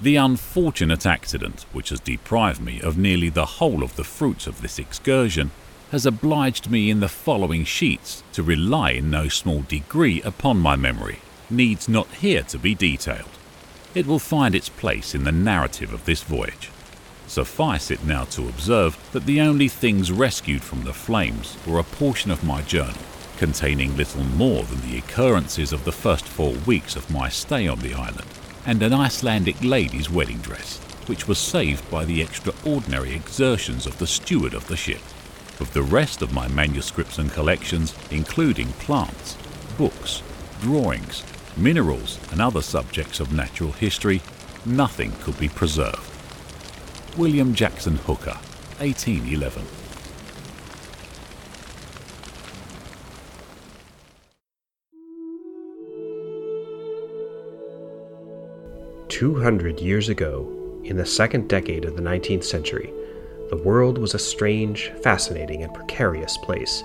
The unfortunate accident, which has deprived me of nearly the whole of the fruits of this excursion, has obliged me in the following sheets to rely in no small degree upon my memory, needs not here to be detailed. It will find its place in the narrative of this voyage. Suffice it now to observe that the only things rescued from the flames were a portion of my journal, containing little more than the occurrences of the first four weeks of my stay on the island, and an Icelandic lady's wedding dress, which was saved by the extraordinary exertions of the steward of the ship. Of the rest of my manuscripts and collections, including plants, books, drawings, minerals, and other subjects of natural history, nothing could be preserved. William Jackson Hooker, 1811. Two hundred years ago, in the second decade of the 19th century, the world was a strange, fascinating, and precarious place.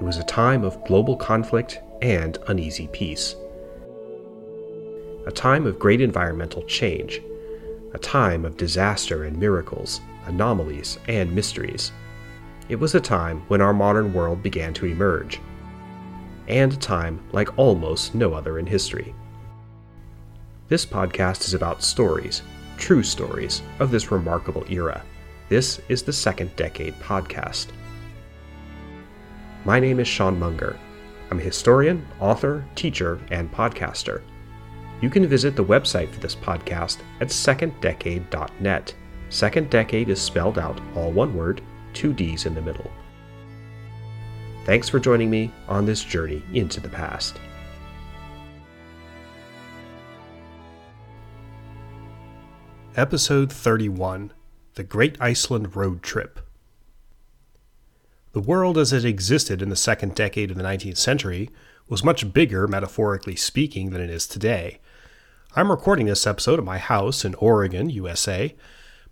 It was a time of global conflict and uneasy peace. A time of great environmental change, a time of disaster and miracles, anomalies and mysteries. It was a time when our modern world began to emerge, and a time like almost no other in history. This podcast is about stories, true stories, of this remarkable era. This is the Second Decade Podcast. My name is Sean Munger. I'm a historian, author, teacher, and podcaster. You can visit the website for this podcast at seconddecade.net. Second Decade is spelled out all one word, two D's in the middle. Thanks for joining me on this journey into the past. Episode 31 The Great Iceland Road Trip. The world as it existed in the second decade of the 19th century was much bigger, metaphorically speaking, than it is today. I'm recording this episode at my house in Oregon, USA,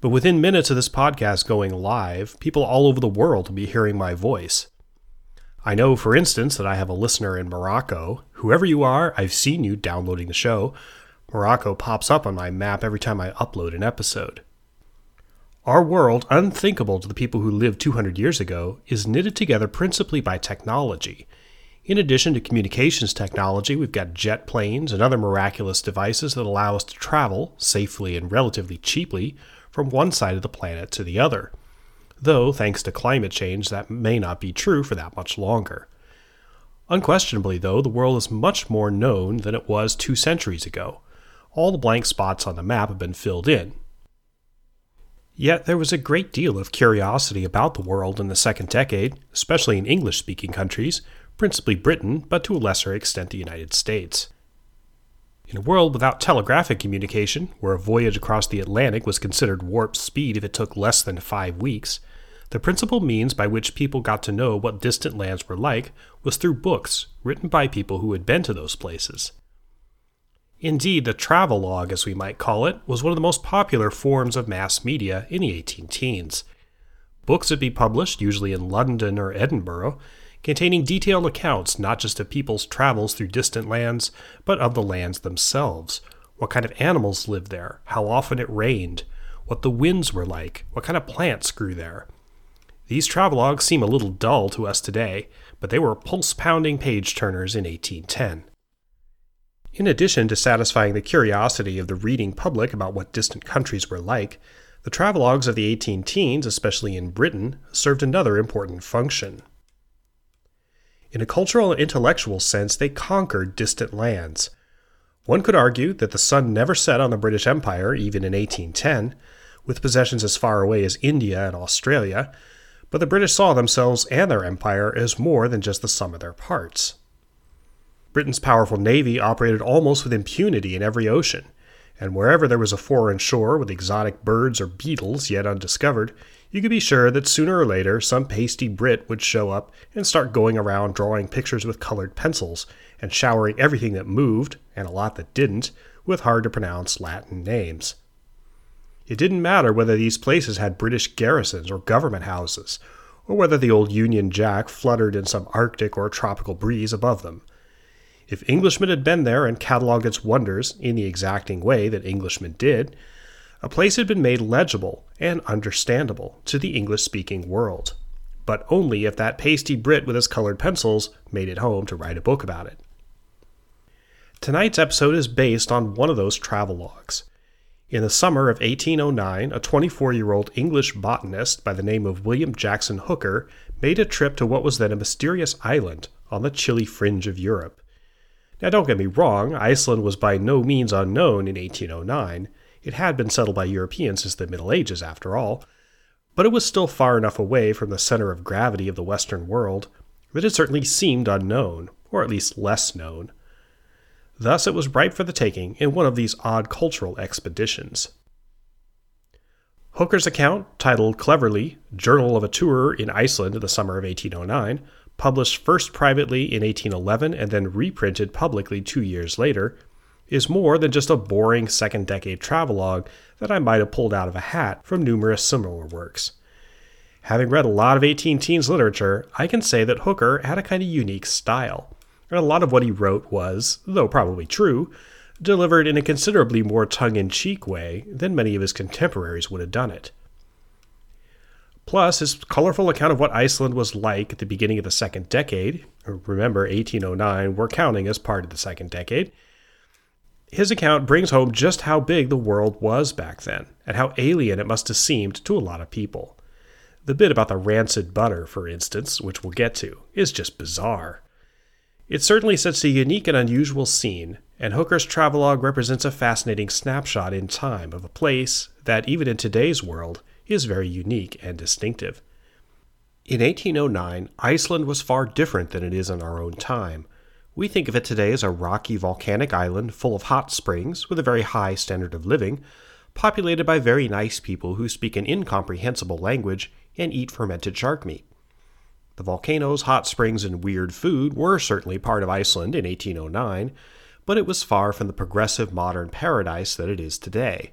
but within minutes of this podcast going live, people all over the world will be hearing my voice. I know, for instance, that I have a listener in Morocco. Whoever you are, I've seen you downloading the show. Morocco pops up on my map every time I upload an episode. Our world, unthinkable to the people who lived 200 years ago, is knitted together principally by technology. In addition to communications technology, we've got jet planes and other miraculous devices that allow us to travel, safely and relatively cheaply, from one side of the planet to the other. Though, thanks to climate change, that may not be true for that much longer. Unquestionably, though, the world is much more known than it was two centuries ago. All the blank spots on the map have been filled in. Yet there was a great deal of curiosity about the world in the second decade, especially in English speaking countries, principally Britain, but to a lesser extent the United States. In a world without telegraphic communication, where a voyage across the Atlantic was considered warp speed if it took less than five weeks, the principal means by which people got to know what distant lands were like was through books written by people who had been to those places. Indeed, the travelogue, as we might call it, was one of the most popular forms of mass media in the 18 teens. Books would be published, usually in London or Edinburgh, containing detailed accounts not just of people's travels through distant lands, but of the lands themselves. What kind of animals lived there, how often it rained, what the winds were like, what kind of plants grew there. These travelogues seem a little dull to us today, but they were pulse pounding page turners in 1810. In addition to satisfying the curiosity of the reading public about what distant countries were like, the travelogues of the 18 teens, especially in Britain, served another important function. In a cultural and intellectual sense, they conquered distant lands. One could argue that the sun never set on the British Empire, even in 1810, with possessions as far away as India and Australia, but the British saw themselves and their empire as more than just the sum of their parts. Britain's powerful navy operated almost with impunity in every ocean, and wherever there was a foreign shore with exotic birds or beetles yet undiscovered, you could be sure that sooner or later some pasty Brit would show up and start going around drawing pictures with colored pencils and showering everything that moved, and a lot that didn't, with hard to pronounce Latin names. It didn't matter whether these places had British garrisons or government houses, or whether the old Union Jack fluttered in some Arctic or tropical breeze above them. If Englishmen had been there and catalogued its wonders in the exacting way that Englishmen did, a place had been made legible and understandable to the English speaking world, but only if that pasty Brit with his colored pencils made it home to write a book about it. Tonight's episode is based on one of those travelogues. In the summer of 1809, a 24 year old English botanist by the name of William Jackson Hooker made a trip to what was then a mysterious island on the chilly fringe of Europe. Now, don't get me wrong, Iceland was by no means unknown in 1809. It had been settled by Europeans since the Middle Ages, after all, but it was still far enough away from the center of gravity of the Western world that it certainly seemed unknown, or at least less known. Thus, it was ripe for the taking in one of these odd cultural expeditions. Hooker's account, titled cleverly Journal of a Tour in Iceland in the summer of 1809, published first privately in 1811 and then reprinted publicly two years later, is more than just a boring second decade travelogue that I might have pulled out of a hat from numerous similar works. Having read a lot of 18 teens literature, I can say that Hooker had a kind of unique style and a lot of what he wrote was, though probably true, delivered in a considerably more tongue in cheek way than many of his contemporaries would have done it. Plus, his colorful account of what Iceland was like at the beginning of the second decade remember, 1809, we're counting as part of the second decade his account brings home just how big the world was back then, and how alien it must have seemed to a lot of people. The bit about the rancid butter, for instance, which we'll get to, is just bizarre. It certainly sets a unique and unusual scene, and Hooker's travelogue represents a fascinating snapshot in time of a place that, even in today's world, is very unique and distinctive. In 1809, Iceland was far different than it is in our own time. We think of it today as a rocky volcanic island full of hot springs with a very high standard of living, populated by very nice people who speak an incomprehensible language and eat fermented shark meat. The volcanoes, hot springs, and weird food were certainly part of Iceland in 1809, but it was far from the progressive modern paradise that it is today.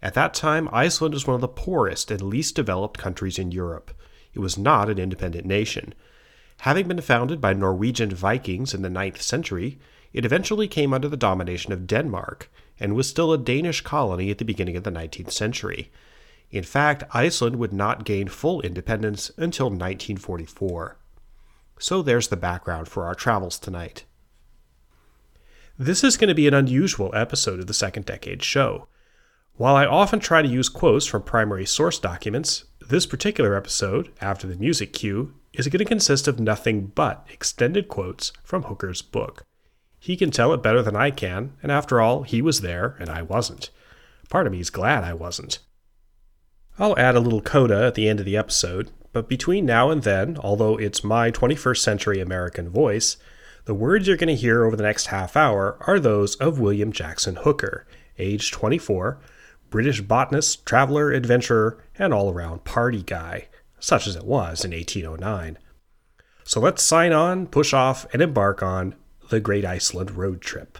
At that time, Iceland was one of the poorest and least developed countries in Europe. It was not an independent nation. Having been founded by Norwegian Vikings in the ninth century, it eventually came under the domination of Denmark and was still a Danish colony at the beginning of the 19th century. In fact, Iceland would not gain full independence until 1944. So there's the background for our travels tonight. This is going to be an unusual episode of the Second Decade show. While I often try to use quotes from primary source documents, this particular episode, after the music cue, is going to consist of nothing but extended quotes from Hooker's book. He can tell it better than I can, and after all, he was there and I wasn't. Part of me is glad I wasn't. I'll add a little coda at the end of the episode, but between now and then, although it's my 21st century American voice, the words you're going to hear over the next half hour are those of William Jackson Hooker, age 24, British botanist, traveler, adventurer, and all around party guy, such as it was in 1809. So let's sign on, push off, and embark on the Great Iceland Road Trip.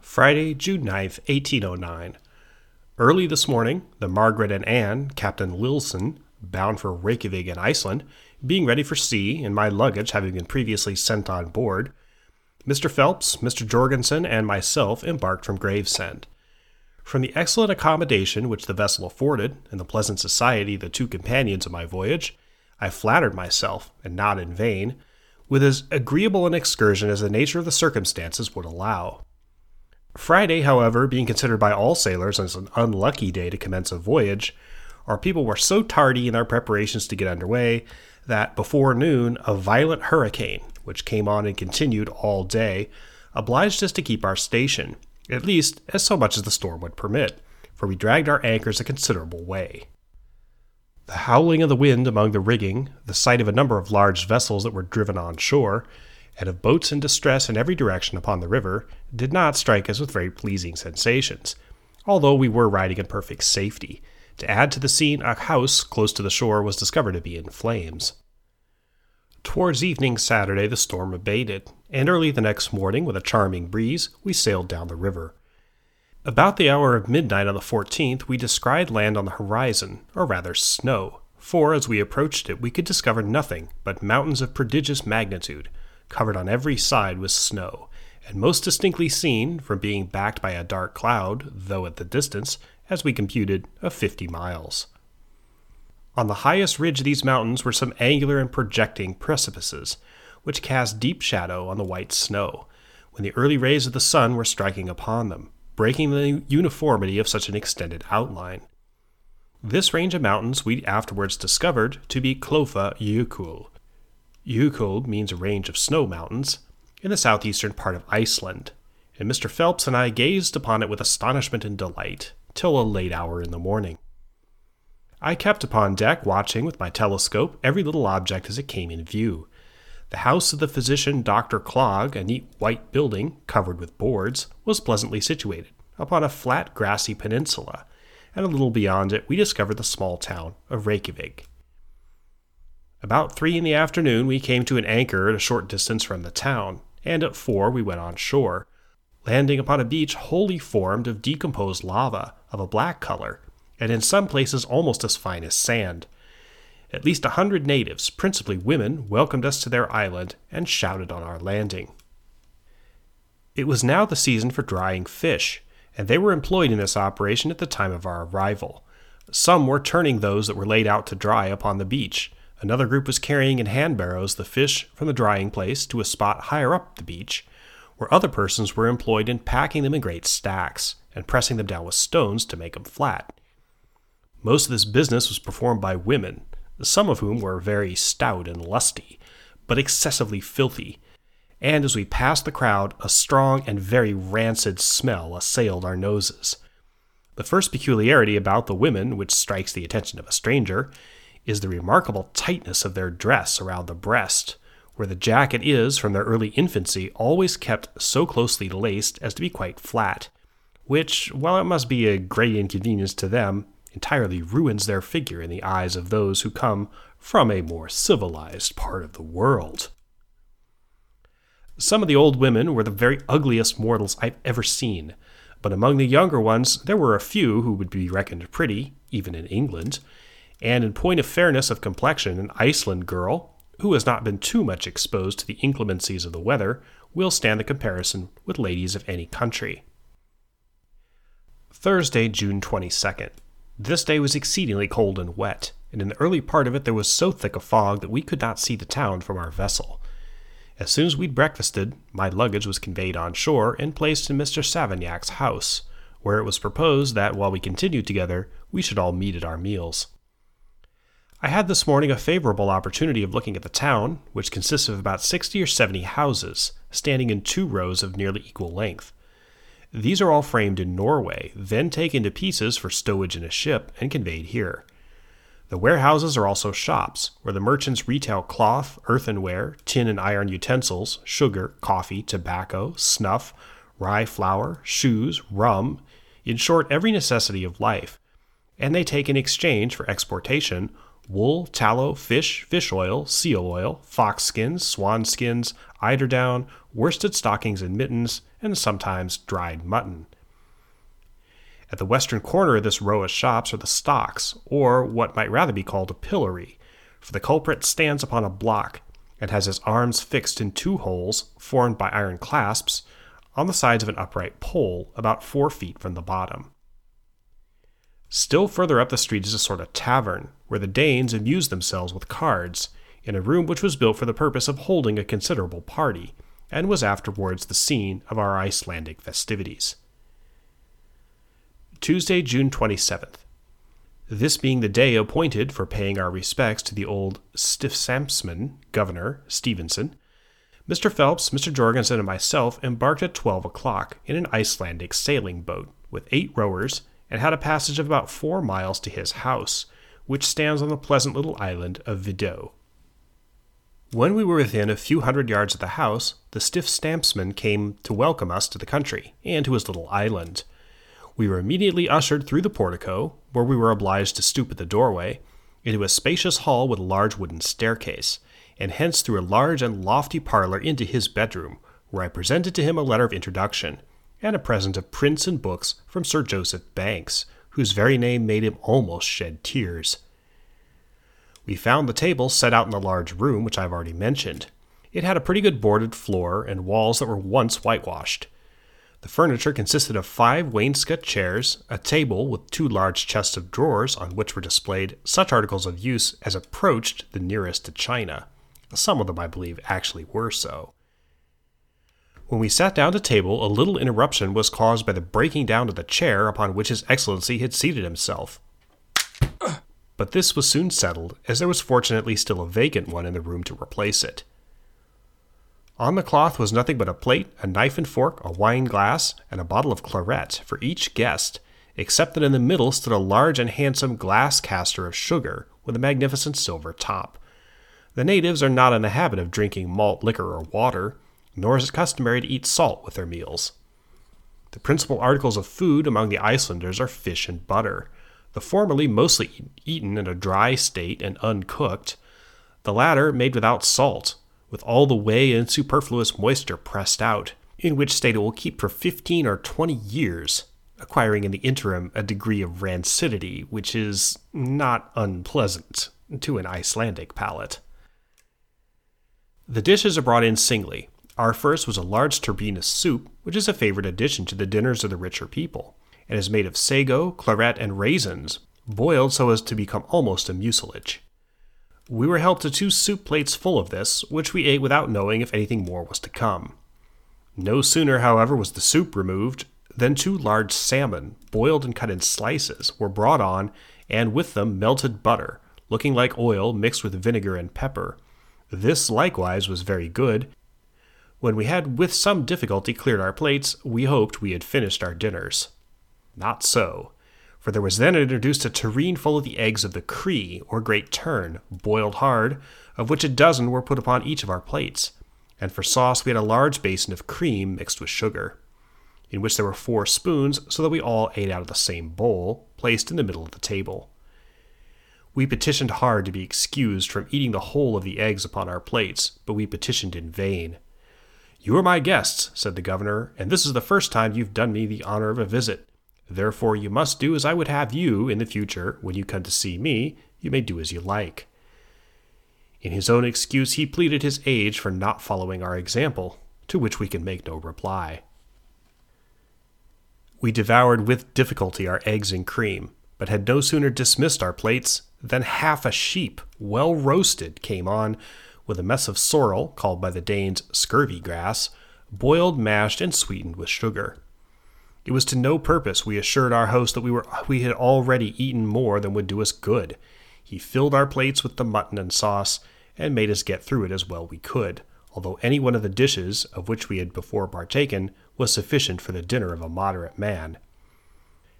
Friday, June 9th, 1809. Early this morning, the Margaret and Anne, Captain Lilson, bound for Reykjavik in Iceland, being ready for sea and my luggage having been previously sent on board, Mr. Phelps, Mr. Jorgensen, and myself embarked from Gravesend. From the excellent accommodation which the vessel afforded, and the pleasant society of the two companions of my voyage, I flattered myself, and not in vain, with as agreeable an excursion as the nature of the circumstances would allow. Friday, however, being considered by all sailors as an unlucky day to commence a voyage, our people were so tardy in their preparations to get underway that before noon a violent hurricane, which came on and continued all day, obliged us to keep our station, at least as so much as the storm would permit, for we dragged our anchors a considerable way. The howling of the wind among the rigging, the sight of a number of large vessels that were driven on shore, and of boats in distress in every direction upon the river did not strike us with very pleasing sensations, although we were riding in perfect safety. To add to the scene, a house close to the shore was discovered to be in flames. Towards evening Saturday, the storm abated, and early the next morning, with a charming breeze, we sailed down the river. About the hour of midnight on the 14th, we descried land on the horizon, or rather snow, for as we approached it, we could discover nothing but mountains of prodigious magnitude, covered on every side with snow, and most distinctly seen from being backed by a dark cloud, though at the distance, as we computed, of fifty miles. On the highest ridge of these mountains were some angular and projecting precipices, which cast deep shadow on the white snow, when the early rays of the sun were striking upon them, breaking the uniformity of such an extended outline. This range of mountains we afterwards discovered to be Klofa Jökull. Jökull means a range of snow mountains in the southeastern part of Iceland, and Mr. Phelps and I gazed upon it with astonishment and delight till a late hour in the morning. I kept upon deck watching with my telescope every little object as it came in view. The house of the physician Dr. Clogg, a neat white building covered with boards, was pleasantly situated upon a flat grassy peninsula, and a little beyond it we discovered the small town of Reykjavik. About three in the afternoon we came to an anchor at a short distance from the town, and at four we went on shore, landing upon a beach wholly formed of decomposed lava of a black color and in some places almost as fine as sand. At least a hundred natives, principally women, welcomed us to their island and shouted on our landing. It was now the season for drying fish, and they were employed in this operation at the time of our arrival. Some were turning those that were laid out to dry upon the beach. Another group was carrying in hand barrows the fish from the drying place to a spot higher up the beach, where other persons were employed in packing them in great stacks and pressing them down with stones to make them flat. Most of this business was performed by women, some of whom were very stout and lusty, but excessively filthy. And as we passed the crowd, a strong and very rancid smell assailed our noses. The first peculiarity about the women, which strikes the attention of a stranger, is the remarkable tightness of their dress around the breast, where the jacket is, from their early infancy, always kept so closely laced as to be quite flat, which, while it must be a great inconvenience to them, entirely ruins their figure in the eyes of those who come from a more civilized part of the world. Some of the old women were the very ugliest mortals I've ever seen, but among the younger ones there were a few who would be reckoned pretty, even in England, and in point of fairness of complexion, an Iceland girl, who has not been too much exposed to the inclemencies of the weather, will stand the comparison with ladies of any country. Thursday, June 22nd. This day was exceedingly cold and wet, and in the early part of it there was so thick a fog that we could not see the town from our vessel. As soon as we'd breakfasted, my luggage was conveyed on shore and placed in Mr. Savannac's house, where it was proposed that while we continued together, we should all meet at our meals. I had this morning a favorable opportunity of looking at the town, which consists of about sixty or seventy houses, standing in two rows of nearly equal length. These are all framed in Norway, then taken to pieces for stowage in a ship and conveyed here. The warehouses are also shops, where the merchants retail cloth, earthenware, tin and iron utensils, sugar, coffee, tobacco, snuff, rye flour, shoes, rum, in short, every necessity of life. And they take in exchange for exportation wool, tallow, fish, fish oil, seal oil, fox skins, swan skins, eiderdown, worsted stockings and mittens, and sometimes dried mutton. At the western corner of this row of shops are the stocks, or what might rather be called a pillory, for the culprit stands upon a block and has his arms fixed in two holes, formed by iron clasps, on the sides of an upright pole about four feet from the bottom. Still further up the street is a sort of tavern, where the Danes amused themselves with cards, in a room which was built for the purpose of holding a considerable party, and was afterwards the scene of our Icelandic festivities. Tuesday, June 27th. This being the day appointed for paying our respects to the old stiff Stiftsambtsman, Governor Stevenson, Mr. Phelps, Mr. Jorgensen, and myself embarked at twelve o'clock in an Icelandic sailing boat with eight rowers and had a passage of about four miles to his house, which stands on the pleasant little island of Vido. When we were within a few hundred yards of the house, the Stiftsambtsman came to welcome us to the country and to his little island. We were immediately ushered through the portico, where we were obliged to stoop at the doorway, into a spacious hall with a large wooden staircase, and hence through a large and lofty parlor into his bedroom, where I presented to him a letter of introduction, and a present of prints and books from Sir Joseph Banks, whose very name made him almost shed tears. We found the table set out in the large room which I have already mentioned. It had a pretty good boarded floor and walls that were once whitewashed. The furniture consisted of five wainscot chairs, a table with two large chests of drawers on which were displayed such articles of use as approached the nearest to china. Some of them, I believe, actually were so. When we sat down to table, a little interruption was caused by the breaking down of the chair upon which His Excellency had seated himself. But this was soon settled, as there was fortunately still a vacant one in the room to replace it. On the cloth was nothing but a plate, a knife and fork, a wine glass, and a bottle of claret for each guest, except that in the middle stood a large and handsome glass caster of sugar with a magnificent silver top. The natives are not in the habit of drinking malt liquor or water, nor is it customary to eat salt with their meals. The principal articles of food among the Icelanders are fish and butter, the formerly mostly eaten in a dry state and uncooked, the latter made without salt, with all the whey and superfluous moisture pressed out, in which state it will keep for 15 or 20 years, acquiring in the interim a degree of rancidity which is not unpleasant to an Icelandic palate. The dishes are brought in singly, our first was a large turbina soup, which is a favorite addition to the dinners of the richer people, and is made of sago, claret, and raisins, boiled so as to become almost a mucilage. We were helped to two soup plates full of this, which we ate without knowing if anything more was to come. No sooner, however, was the soup removed than two large salmon, boiled and cut in slices, were brought on, and with them melted butter, looking like oil mixed with vinegar and pepper. This likewise was very good, when we had with some difficulty cleared our plates, we hoped we had finished our dinners. Not so, for there was then introduced a tureen full of the eggs of the Cree, or great tern, boiled hard, of which a dozen were put upon each of our plates, and for sauce we had a large basin of cream mixed with sugar, in which there were four spoons, so that we all ate out of the same bowl, placed in the middle of the table. We petitioned hard to be excused from eating the whole of the eggs upon our plates, but we petitioned in vain. You are my guests, said the governor, and this is the first time you've done me the honor of a visit. Therefore, you must do as I would have you in the future. When you come to see me, you may do as you like. In his own excuse, he pleaded his age for not following our example, to which we can make no reply. We devoured with difficulty our eggs and cream, but had no sooner dismissed our plates than half a sheep, well roasted, came on, with a mess of sorrel, called by the Danes scurvy grass, boiled, mashed, and sweetened with sugar. It was to no purpose we assured our host that we were we had already eaten more than would do us good. He filled our plates with the mutton and sauce, and made us get through it as well we could, although any one of the dishes, of which we had before partaken, was sufficient for the dinner of a moderate man.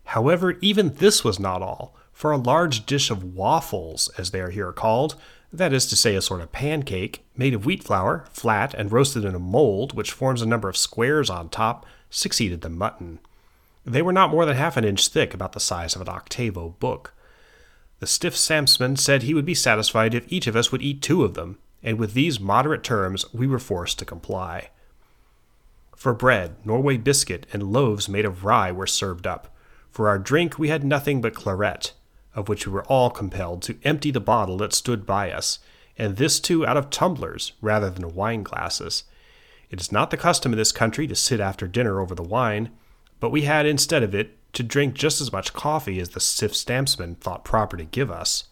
However, even this was not all, for a large dish of waffles, as they are here called, that is to say, a sort of pancake, made of wheat flour, flat, and roasted in a mold which forms a number of squares on top, succeeded the mutton. They were not more than half an inch thick, about the size of an octavo book. The Stiftsambtsman said he would be satisfied if each of us would eat two of them, and with these moderate terms we were forced to comply. For bread, Norway biscuit, and loaves made of rye were served up. For our drink we had nothing but claret, of which we were all compelled to empty the bottle that stood by us, and this too out of tumblers rather than wine glasses. It is not the custom in this country to sit after dinner over the wine, but we had instead of it to drink just as much coffee as the Stiftsambtsman thought proper to give us.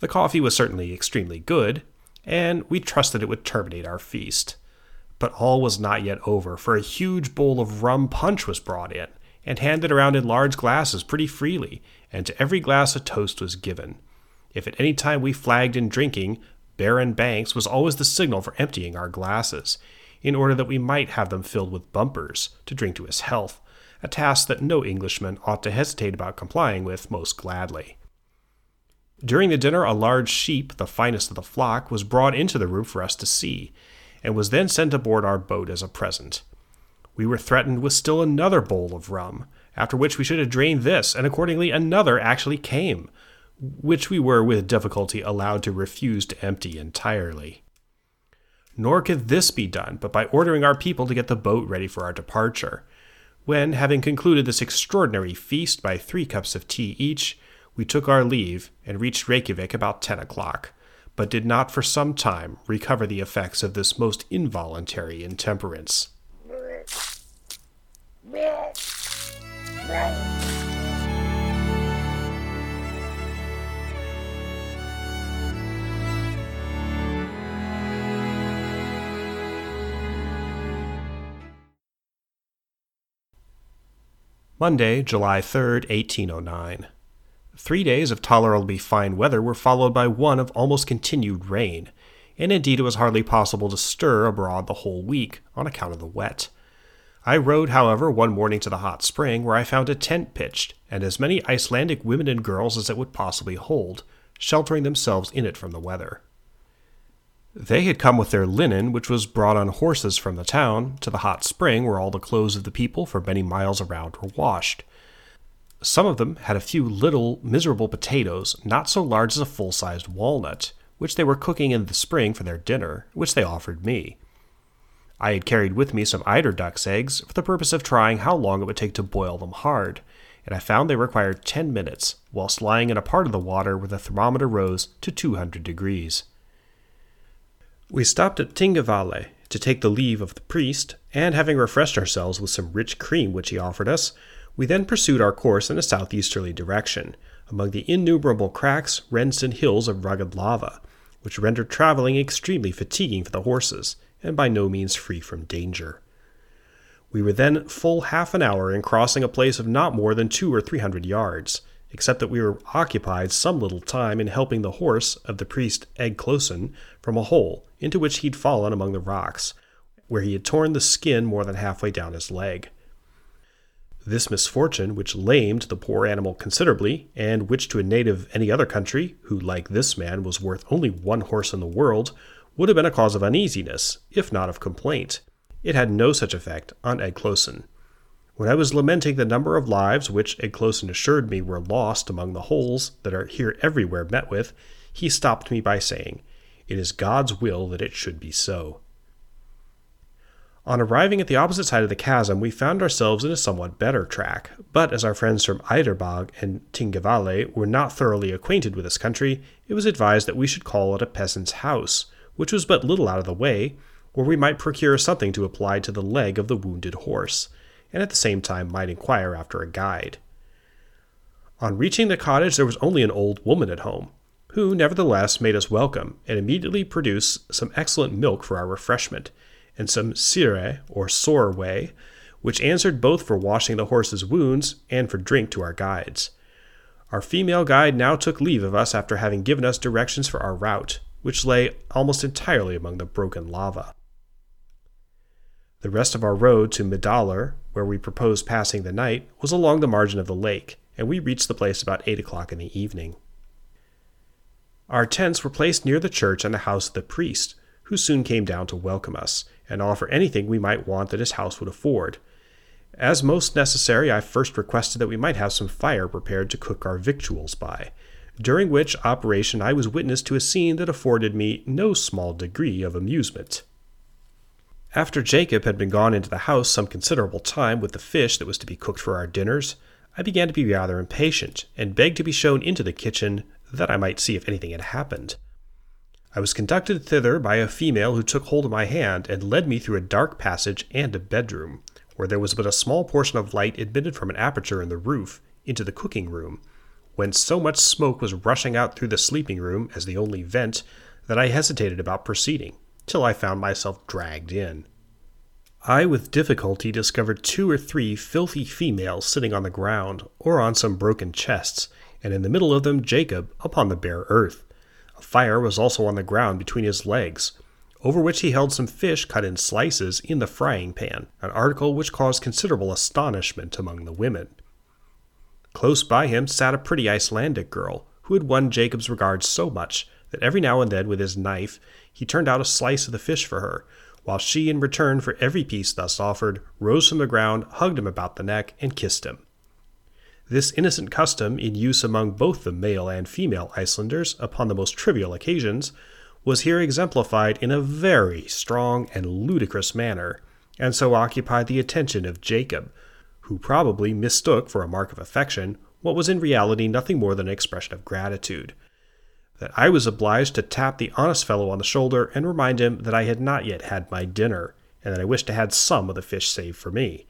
The coffee was certainly extremely good, and we trusted it would terminate our feast. But all was not yet over, for a huge bowl of rum punch was brought in, and handed around in large glasses pretty freely, and to every glass a toast was given. If at any time we flagged in drinking, Baron Banks was always the signal for emptying our glasses, in order that we might have them filled with bumpers to drink to his health, a task that no Englishman ought to hesitate about complying with most gladly. During the dinner, a large sheep, the finest of the flock, was brought into the room for us to see, and was then sent aboard our boat as a present. We were threatened with still another bowl of rum, after which we should have drained this, and accordingly another actually came, which we were with difficulty allowed to refuse to empty entirely. Nor could this be done but by ordering our people to get the boat ready for our departure. When, having concluded this extraordinary feast by three cups of tea each, we took our leave and reached Reykjavik about ten o'clock, but did not for some time recover the effects of this most involuntary intemperance. Monday, July 3rd, 1809. Three days of tolerably fine weather were followed by one of almost continued rain, and indeed it was hardly possible to stir abroad the whole week on account of the wet. I rode, however, one morning to the hot spring, where I found a tent pitched, and as many Icelandic women and girls as it would possibly hold, sheltering themselves in it from the weather. They had come with their linen, which was brought on horses from the town, to the hot spring where all the clothes of the people for many miles around were washed. Some of them had a few little, miserable potatoes, not so large as a full sized walnut, which they were cooking in the spring for their dinner, which they offered me. I had carried with me some eider duck's eggs for the purpose of trying how long it would take to boil them hard, and I found they required ten minutes, whilst lying in a part of the water where the thermometer rose to 200 degrees. We stopped at Thingvalle to take the leave of the priest, and having refreshed ourselves with some rich cream which he offered us, we then pursued our course in a southeasterly direction, among the innumerable cracks, rents, and hills of rugged lava, which rendered traveling extremely fatiguing for the horses, and by no means free from danger. We were then full half an hour in crossing a place of not more than two or three hundred yards, except that we were occupied some little time in helping the horse of the priest Eggclosen from a hole into which he'd fallen among the rocks, where he had torn the skin more than halfway down his leg. This misfortune, which lamed the poor animal considerably, and which to a native of any other country, who like this man was worth only one horse in the world, would have been a cause of uneasiness, if not of complaint, it had no such effect on Eggclosen. When I was lamenting the number of lives which Eggclosen assured me were lost among the holes that are here everywhere met with, he stopped me by saying, It is God's will that it should be so. On arriving at the opposite side of the chasm, we found ourselves in a somewhat better track, but as our friends from Eiderbog and Thingvalle were not thoroughly acquainted with this country, it was advised that we should call at a peasant's house, which was but little out of the way, where we might procure something to apply to the leg of the wounded horse and at the same time might inquire after a guide. On reaching the cottage, there was only an old woman at home, who nevertheless made us welcome and immediately produced some excellent milk for our refreshment, and some sire, or sore whey, which answered both for washing the horse's wounds and for drink to our guides. Our female guide now took leave of us after having given us directions for our route, which lay almost entirely among the broken lava. The rest of our road to Midalar, where we proposed passing the night, was along the margin of the lake, and we reached the place about eight o'clock in the evening. Our tents were placed near the church and the house of the priest, who soon came down to welcome us, and offer anything we might want that his house would afford. As most necessary, I first requested that we might have some fire prepared to cook our victuals by, during which operation I was witness to a scene that afforded me no small degree of amusement. After Jacob had been gone into the house some considerable time with the fish that was to be cooked for our dinners, I began to be rather impatient, and begged to be shown into the kitchen that I might see if anything had happened. I was conducted thither by a female who took hold of my hand and led me through a dark passage and a bedroom, where there was but a small portion of light admitted from an aperture in the roof into the cooking room, whence so much smoke was rushing out through the sleeping room as the only vent that I hesitated about proceeding till I found myself dragged in. I with difficulty discovered two or three filthy females sitting on the ground, or on some broken chests, and in the middle of them Jacob upon the bare earth. A fire was also on the ground between his legs, over which he held some fish cut in slices in the frying pan, an article which caused considerable astonishment among the women. Close by him sat a pretty Icelandic girl, who had won Jacob's regard so much that every now and then with his knife he turned out a slice of the fish for her, while she, in return for every piece thus offered, rose from the ground, hugged him about the neck, and kissed him. This innocent custom, in use among both the male and female Icelanders upon the most trivial occasions, was here exemplified in a very strong and ludicrous manner, and so occupied the attention of Jacob, who probably mistook for a mark of affection what was in reality nothing more than an expression of gratitude. That I was obliged to tap the honest fellow on the shoulder and remind him that I had not yet had my dinner, and that I wished to have some of the fish saved for me.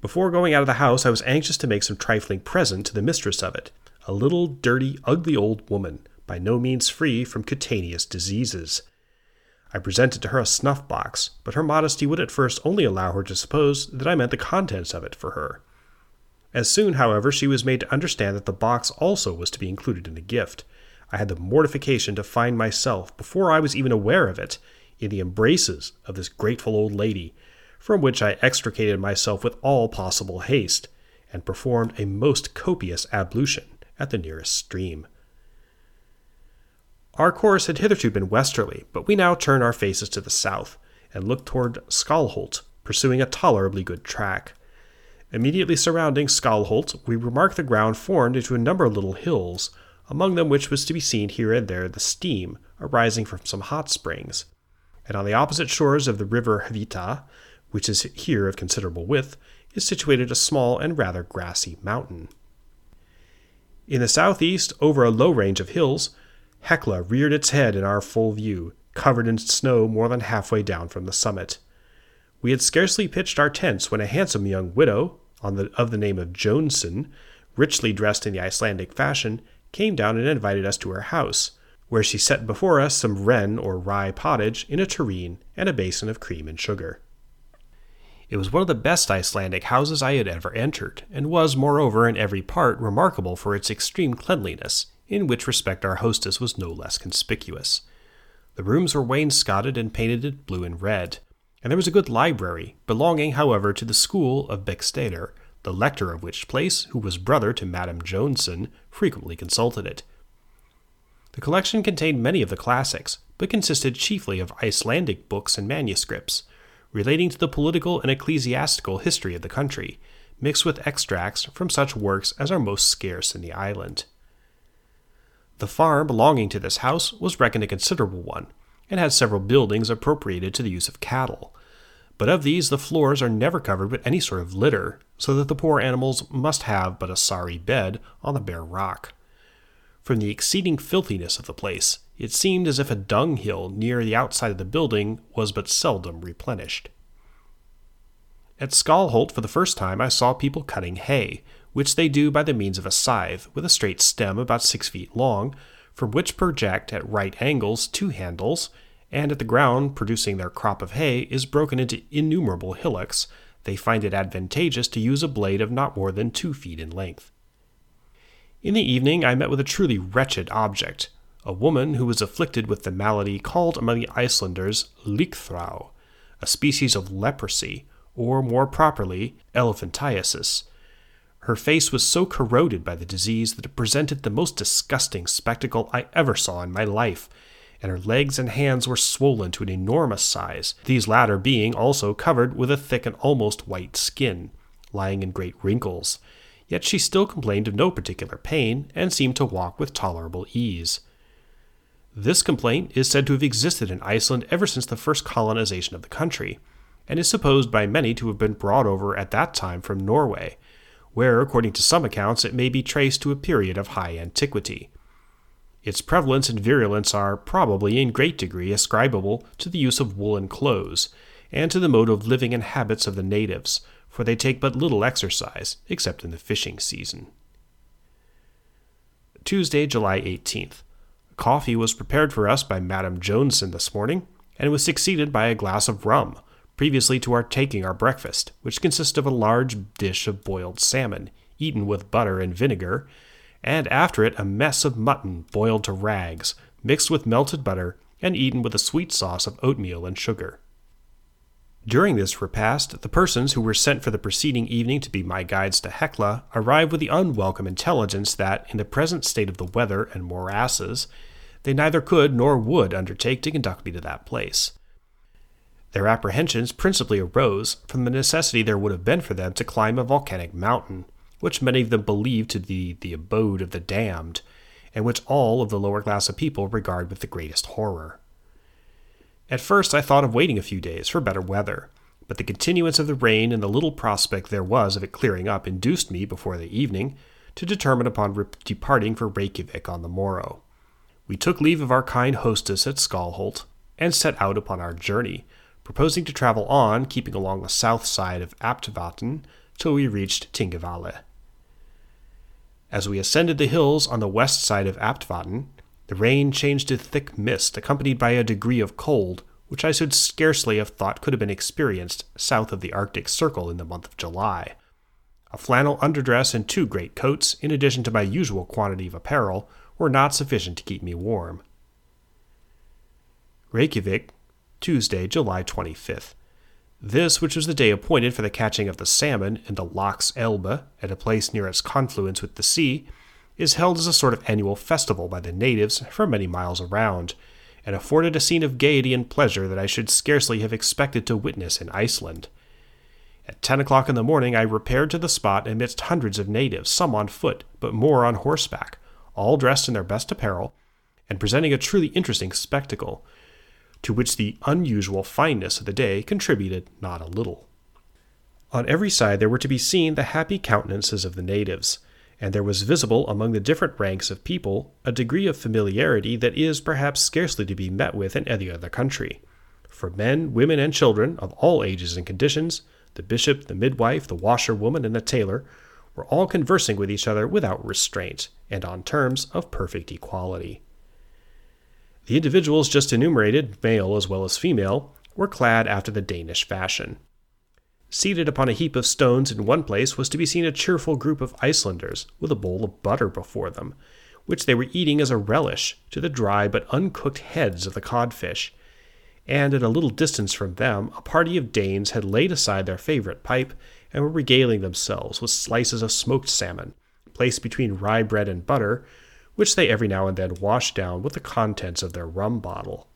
Before going out of the house, I was anxious to make some trifling present to the mistress of it, a little dirty, ugly old woman, by no means free from cutaneous diseases. I presented to her a snuff box, but her modesty would at first only allow her to suppose that I meant the contents of it for her. As soon, however, she was made to understand that the box also was to be included in the gift, I had the mortification to find myself, before I was even aware of it, in the embraces of this grateful old lady, from which I extricated myself with all possible haste, and performed a most copious ablution at the nearest stream. Our course had hitherto been westerly, but we now turned our faces to the south, and looked toward Skalholt, pursuing a tolerably good track. Immediately surrounding Skalholt, we remarked the ground formed into a number of little hills, among them which was to be seen here and there the steam arising from some hot springs. And on the opposite shores of the river Hvita, which is here of considerable width, is situated a small and rather grassy mountain. In the southeast, over a low range of hills, Hecla reared its head in our full view, covered in snow more than halfway down from the summit. We had scarcely pitched our tents when a handsome young widow, the, of the name of Jonesson, richly dressed in the Icelandic fashion, came down and invited us to her house, where she set before us some wren or rye pottage in a tureen and a basin of cream and sugar. It was one of the best Icelandic houses I had ever entered, and was, moreover, in every part remarkable for its extreme cleanliness, in which respect our hostess was no less conspicuous. The rooms were wainscoted and painted in blue and red, and there was a good library, belonging, however, to the school of Beckstader, the lector of which place, who was brother to Madame Jonesson, frequently consulted it. The collection contained many of the classics, but consisted chiefly of Icelandic books and manuscripts, relating to the political and ecclesiastical history of the country, mixed with extracts from such works as are most scarce in the island. The farm belonging to this house was reckoned a considerable one, and had several buildings appropriated to the use of cattle. But of these, the floors are never covered with any sort of litter, so that the poor animals must have but a sorry bed on the bare rock. From the exceeding filthiness of the place, it seemed as if a dunghill near the outside of the building was but seldom replenished. At Skalholt, for the first time, I saw people cutting hay, which they do by the means of a scythe with a straight stem about six feet long, from which project at right angles two handles, and at the ground producing their crop of hay is broken into innumerable hillocks, they find it advantageous to use a blade of not more than two feet in length. In the evening, I met with a truly wretched object a woman who was afflicted with the malady called among the Icelanders Lykthrau, a species of leprosy, or more properly, elephantiasis. Her face was so corroded by the disease that it presented the most disgusting spectacle I ever saw in my life, and her legs and hands were swollen to an enormous size, these latter being also covered with a thick and almost white skin, lying in great wrinkles. Yet she still complained of no particular pain, and seemed to walk with tolerable ease. This complaint is said to have existed in Iceland ever since the first colonization of the country, and is supposed by many to have been brought over at that time from Norway, where, according to some accounts, it may be traced to a period of high antiquity. Its prevalence and virulence are probably in great degree ascribable to the use of woolen clothes, and to the mode of living and habits of the natives, for they take but little exercise, except in the fishing season. Tuesday, July 18th. Coffee was prepared for us by Madame Jonesson this morning, and was succeeded by a glass of rum, previously to our taking our breakfast, which consisted of a large dish of boiled salmon, eaten with butter and vinegar, and after it a mess of mutton boiled to rags, mixed with melted butter, and eaten with a sweet sauce of oatmeal and sugar. During this repast, the persons who were sent for the preceding evening to be my guides to Hecla arrived with the unwelcome intelligence that, in the present state of the weather and morasses, they neither could nor would undertake to conduct me to that place. Their apprehensions principally arose from the necessity there would have been for them to climb a volcanic mountain, which many of them believed to be the abode of the damned, and which all of the lower class of people regard with the greatest horror. At first, I thought of waiting a few days for better weather, but the continuance of the rain and the little prospect there was of it clearing up induced me, before the evening, to determine upon re- departing for Reykjavik on the morrow. We took leave of our kind hostess at Skalholt and set out upon our journey, proposing to travel on, keeping along the south side of Aptvatn till we reached Tingavala. As we ascended the hills on the west side of Aptvatn, the rain changed to thick mist, accompanied by a degree of cold, which I should scarcely have thought could have been experienced south of the Arctic Circle in the month of July. A flannel underdress and two great coats, in addition to my usual quantity of apparel, were not sufficient to keep me warm. Reykjavik, Tuesday, July 25th. This, which was the day appointed for the catching of the salmon in the Lax Elbe at a place near its confluence with the sea, is held as a sort of annual festival by the natives for many miles around, and afforded a scene of gaiety and pleasure that I should scarcely have expected to witness in Iceland. At ten o'clock in the morning, I repaired to the spot amidst hundreds of natives, some on foot, but more on horseback, all dressed in their best apparel, and presenting a truly interesting spectacle, to which the unusual fineness of the day contributed not a little. On every side there were to be seen the happy countenances of the natives, and there was visible among the different ranks of people a degree of familiarity that is perhaps scarcely to be met with in any other country. For men, women, and children of all ages and conditions, the bishop, the midwife, the washerwoman, and the tailor were all conversing with each other without restraint, and on terms of perfect equality. The individuals just enumerated, male as well as female, were clad after the Danish fashion. Seated upon a heap of stones in one place was to be seen a cheerful group of Icelanders with a bowl of butter before them, which they were eating as a relish to the dry but uncooked heads of the codfish. And at a little distance from them, a party of Danes had laid aside their favorite pipe and were regaling themselves with slices of smoked salmon, placed between rye bread and butter, which they every now and then washed down with the contents of their rum bottle.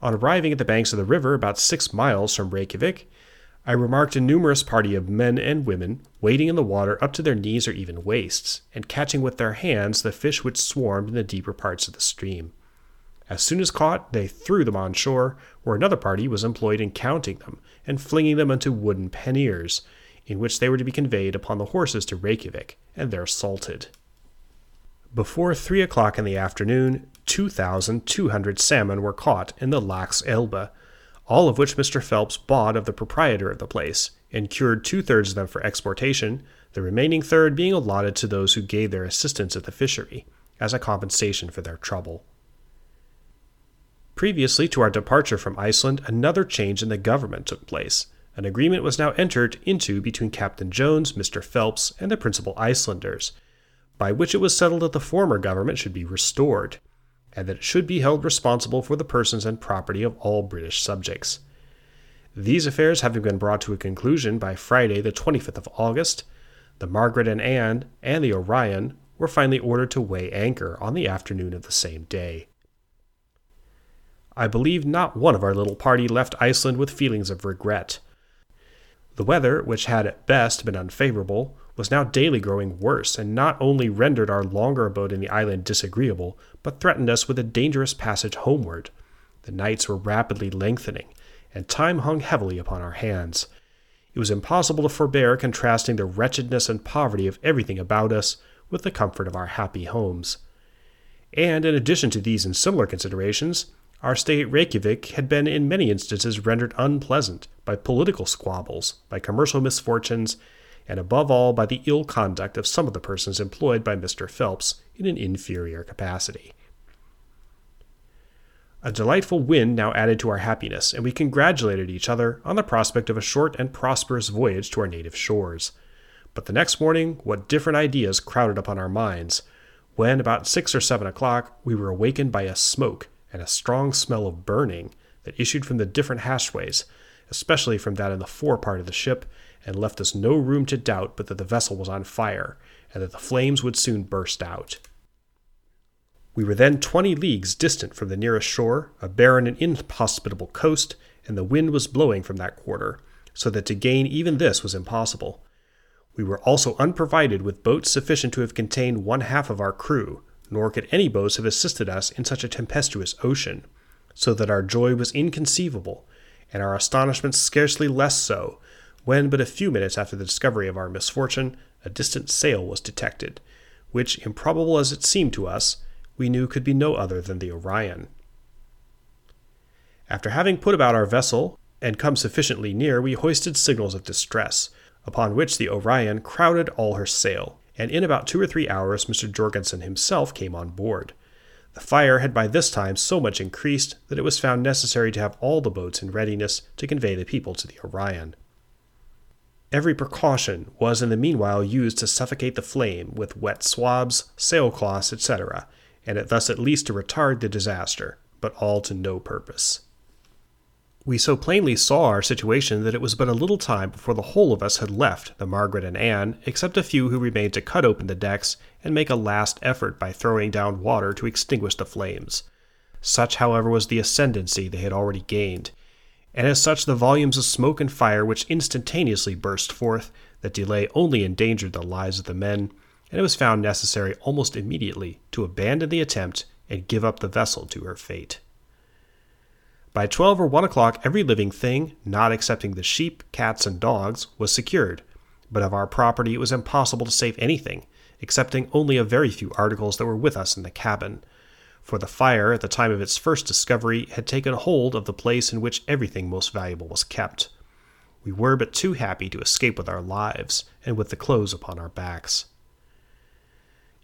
On arriving at the banks of the river, about six miles from Reykjavik, I remarked a numerous party of men and women wading in the water up to their knees or even waists, and catching with their hands the fish which swarmed in the deeper parts of the stream. As soon as caught, they threw them on shore, where another party was employed in counting them and flinging them into wooden panniers, in which they were to be conveyed upon the horses to Reykjavik and there salted. Before three o'clock in the afternoon, 2,200 salmon were caught in the Lax Elbe, all of which Mr. Phelps bought of the proprietor of the place, and cured two thirds of them for exportation, the remaining third being allotted to those who gave their assistance at the fishery, as a compensation for their trouble. Previously to our departure from Iceland, another change in the government took place. An agreement was now entered into between Captain Jones, Mr. Phelps, and the principal Icelanders, by which it was settled that the former government should be restored, and that it should be held responsible for the persons and property of all British subjects. These affairs having been brought to a conclusion by Friday, the 25th of August, the Margaret and Anne and the Orion were finally ordered to weigh anchor on the afternoon of the same day. I believe not one of our little party left Iceland with feelings of regret. The weather, which had at best been unfavorable, was now daily growing worse, and not only rendered our longer abode in the island disagreeable, but threatened us with a dangerous passage homeward. The nights were rapidly lengthening, and time hung heavily upon our hands. It was impossible to forbear contrasting the wretchedness and poverty of everything about us with the comfort of our happy homes. And in addition to these and similar considerations, our stay at Reykjavik had been in many instances rendered unpleasant by political squabbles, by commercial misfortunes, and above all by the ill conduct of some of the persons employed by Mr. Phelps in an inferior capacity. A delightful wind now added to our happiness, and we congratulated each other on the prospect of a short and prosperous voyage to our native shores. But the next morning, what different ideas crowded upon our minds, when, about six or seven o'clock, we were awakened by a smoke and a strong smell of burning that issued from the different hatchways, especially from that in the fore part of the ship, and left us no room to doubt but that the vessel was on fire, and that the flames would soon burst out. We were then twenty leagues distant from the nearest shore, a barren and inhospitable coast, and the wind was blowing from that quarter, so that to gain even this was impossible. We were also unprovided with boats sufficient to have contained one half of our crew, nor could any boats have assisted us in such a tempestuous ocean, so that our joy was inconceivable, and our astonishment scarcely less so, when but a few minutes after the discovery of our misfortune, a distant sail was detected, which, improbable as it seemed to us, we knew could be no other than the Orion. After having put about our vessel and come sufficiently near, we hoisted signals of distress, upon which the Orion crowded all her sail, and in about two or three hours Mr. Jorgensen himself came on board. The fire had by this time so much increased that it was found necessary to have all the boats in readiness to convey the people to the Orion. Every precaution was in the meanwhile used to suffocate the flame with wet swabs, sailcloths, etc., and it thus at least to retard the disaster, but all to no purpose. We so plainly saw our situation that it was but a little time before the whole of us had left the Margaret and Anne, except a few who remained to cut open the decks and make a last effort by throwing down water to extinguish the flames. Such, however, was the ascendancy they had already gained, and as such the volumes of smoke and fire which instantaneously burst forth, that delay only endangered the lives of the men, and it was found necessary almost immediately to abandon the attempt and give up the vessel to her fate. By 12 or 1 o'clock, every living thing, not excepting the sheep, cats, and dogs, was secured, but of our property it was impossible to save anything, excepting only a very few articles that were with us in the cabin. For the fire, at the time of its first discovery, had taken hold of the place in which everything most valuable was kept. We were but too happy to escape with our lives, and with the clothes upon our backs.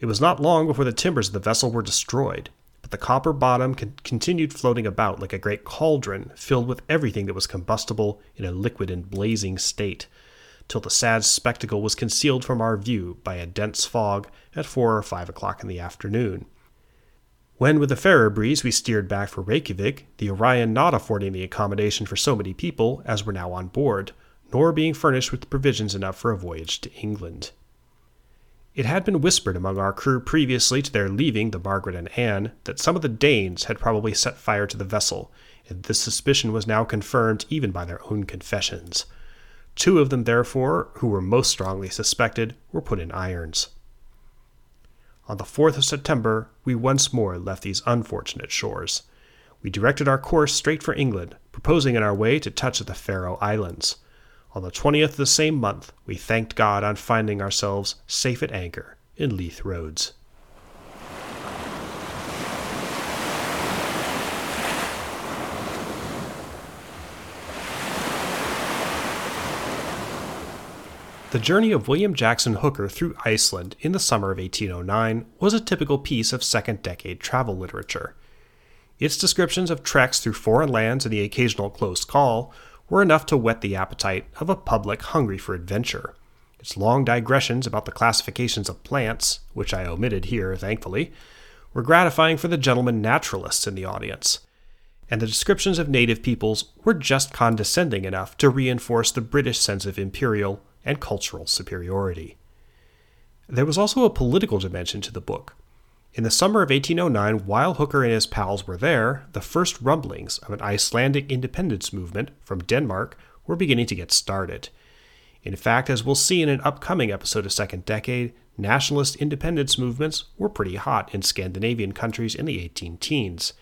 It was not long before the timbers of the vessel were destroyed, but the copper bottom con- continued floating about like a great cauldron filled with everything that was combustible in a liquid and blazing state, till the sad spectacle was concealed from our view by a dense fog at four or five o'clock in the afternoon. When, with a fairer breeze, we steered back for Reykjavik, the Orion not affording the accommodation for so many people as were now on board, nor being furnished with provisions enough for a voyage to England. It had been whispered among our crew previously to their leaving the Margaret and Anne that some of the Danes had probably set fire to the vessel, and this suspicion was now confirmed even by their own confessions. Two of them, therefore, who were most strongly suspected, were put in irons. On the 4th of September, we once more left these unfortunate shores. We directed our course straight for England, proposing in our way to touch at the Faroe Islands. On the 20th of the same month, we thanked God on finding ourselves safe at anchor in Leith Roads. The journey of William Jackson Hooker through Iceland in the summer of 1809 was a typical piece of second decade travel literature. Its descriptions of treks through foreign lands and the occasional close call were enough to whet the appetite of a public hungry for adventure. Its long digressions about the classifications of plants, which I omitted here, thankfully, were gratifying for the gentlemen naturalists in the audience. And the descriptions of native peoples were just condescending enough to reinforce the British sense of imperial and cultural superiority. There was also a political dimension to the book, in the summer of 1809, while Hooker and his pals were there, the first rumblings of an Icelandic independence movement from Denmark were beginning to get started. In fact, as we'll see in an upcoming episode of Second Decade, nationalist independence movements were pretty hot in Scandinavian countries in the 18 teens,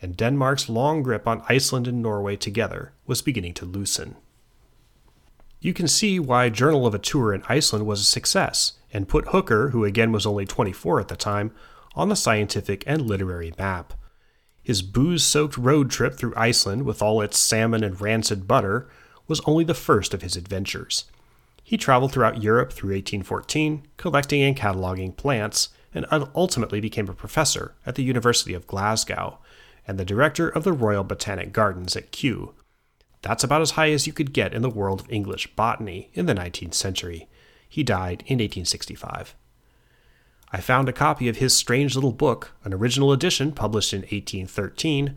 and Denmark's long grip on Iceland and Norway together was beginning to loosen. You can see why Journal of a Tour in Iceland was a success, and put Hooker, who again was only 24 at the time, on the scientific and literary map. His booze soaked road trip through Iceland with all its salmon and rancid butter was only the first of his adventures. He traveled throughout Europe through 1814, collecting and cataloging plants, and ultimately became a professor at the University of Glasgow and the director of the Royal Botanic Gardens at Kew. That's about as high as you could get in the world of English botany in the 19th century. He died in 1865. I found a copy of his strange little book, an original edition published in 1813,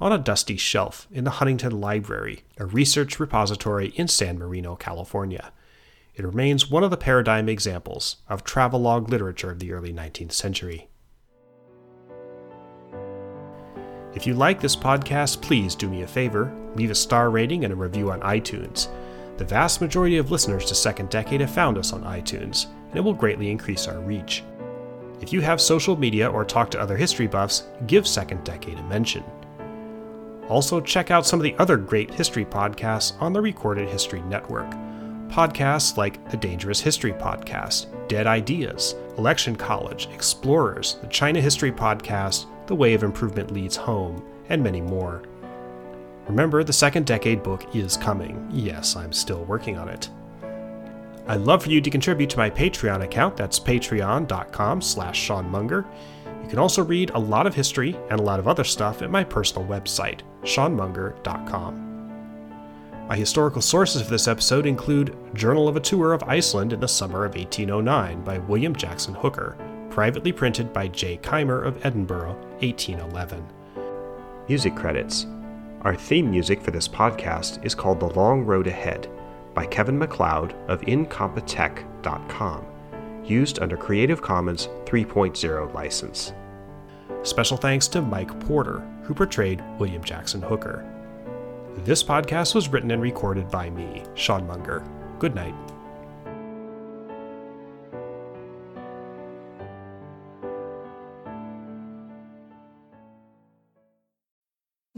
on a dusty shelf in the Huntington Library, a research repository in San Marino, California. It remains one of the paradigm examples of travelogue literature of the early 19th century. If you like this podcast, please do me a favor leave a star rating and a review on iTunes. The vast majority of listeners to Second Decade have found us on iTunes, and it will greatly increase our reach. If you have social media or talk to other history buffs, give Second Decade a mention. Also, check out some of the other great history podcasts on the Recorded History Network. Podcasts like The Dangerous History Podcast, Dead Ideas, Election College, Explorers, the China History Podcast, The Way of Improvement Leads Home, and many more. Remember, the second decade book is coming. Yes, I'm still working on it. I'd love for you to contribute to my Patreon account. That's patreon.com slash Sean Munger. You can also read a lot of history and a lot of other stuff at my personal website, seanmunger.com. My historical sources for this episode include Journal of a Tour of Iceland in the Summer of 1809 by William Jackson Hooker, privately printed by J. Keymer of Edinburgh, 1811. Music credits. Our theme music for this podcast is called The Long Road Ahead by Kevin MacLeod of Incompetech.com, used under Creative Commons 3.0 license. Special thanks to Mike Porter, who portrayed William Jackson Hooker. This podcast was written and recorded by me, Sean Munger. Good night.